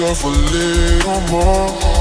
just a little more.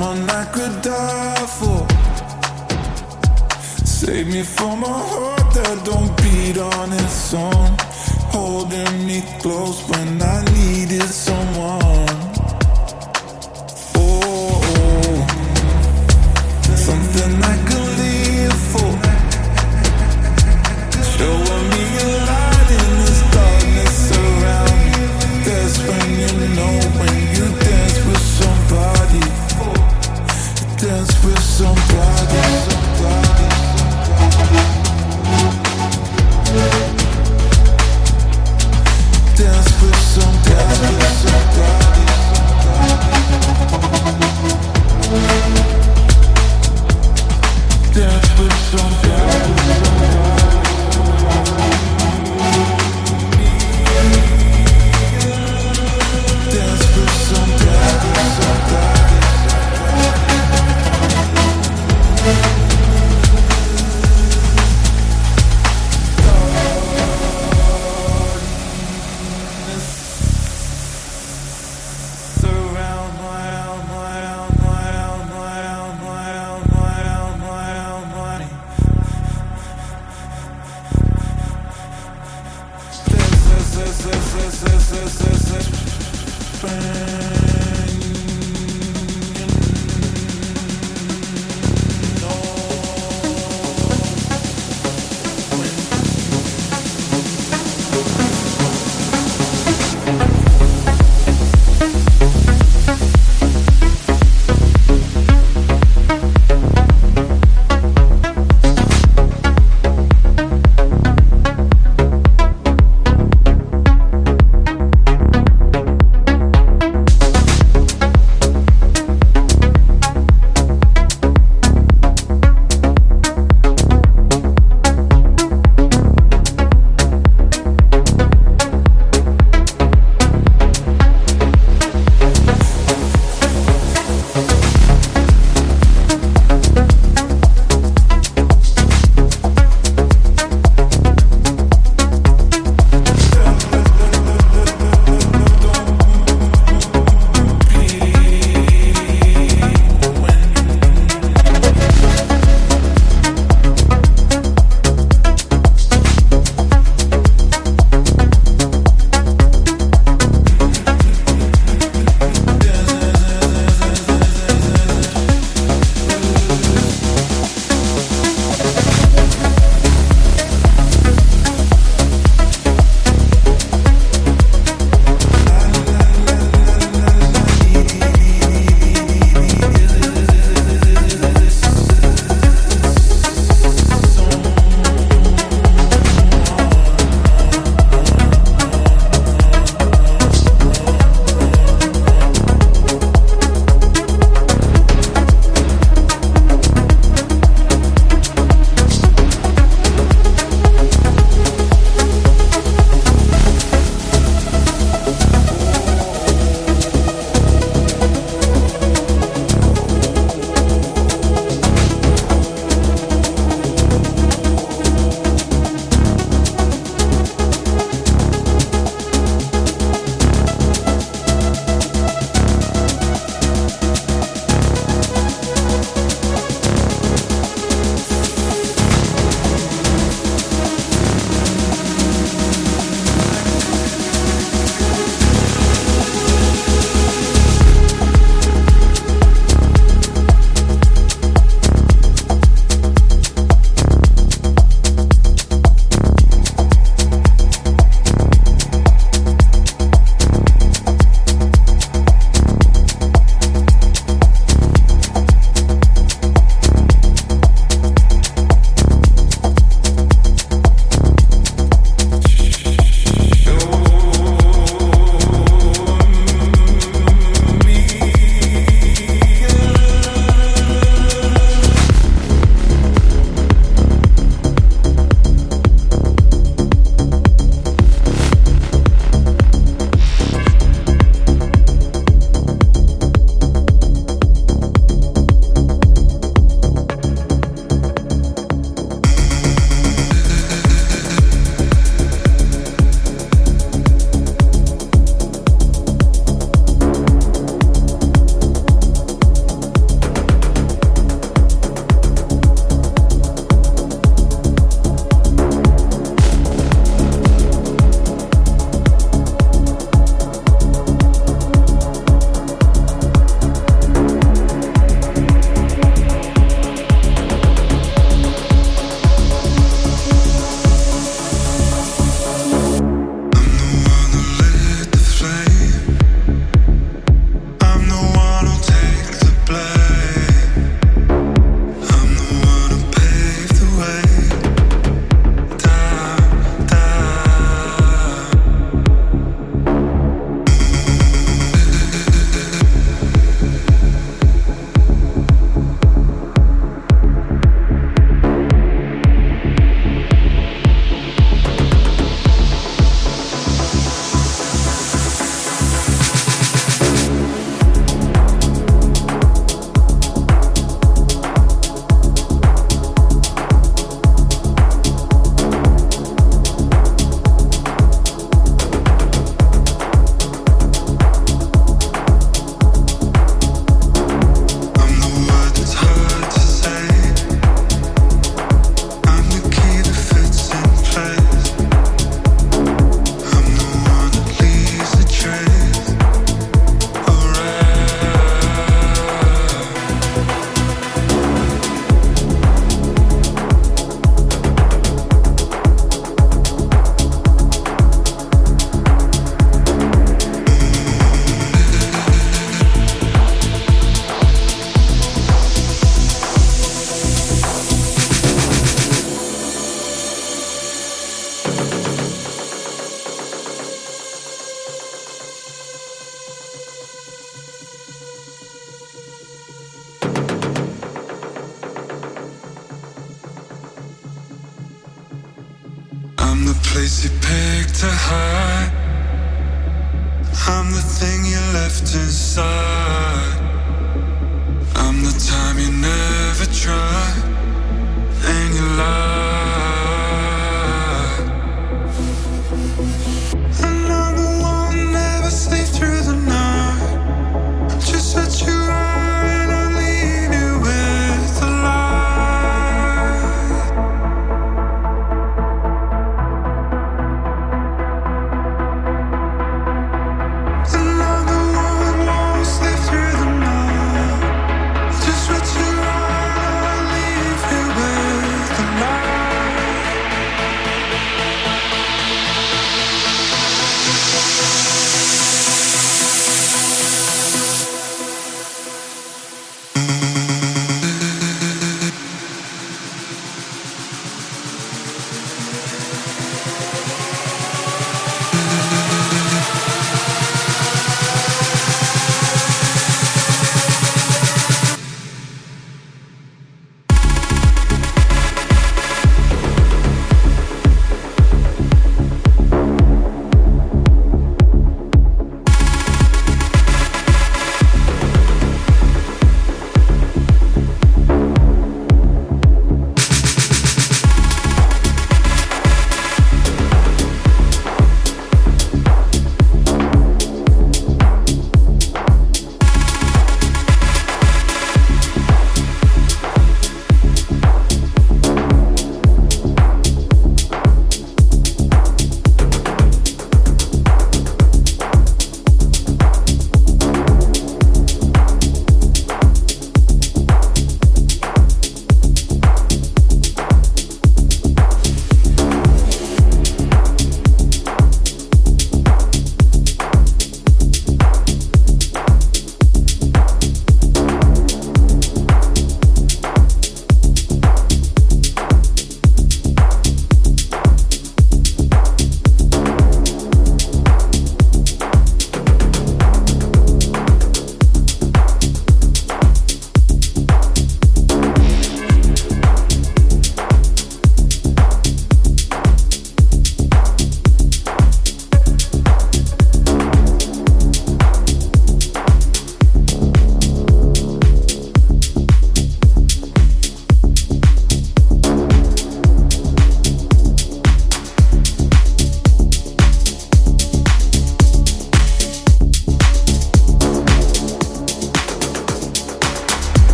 someone I could die for. Save me from a heart that don't beat on its own. Holding me close when I needed someone.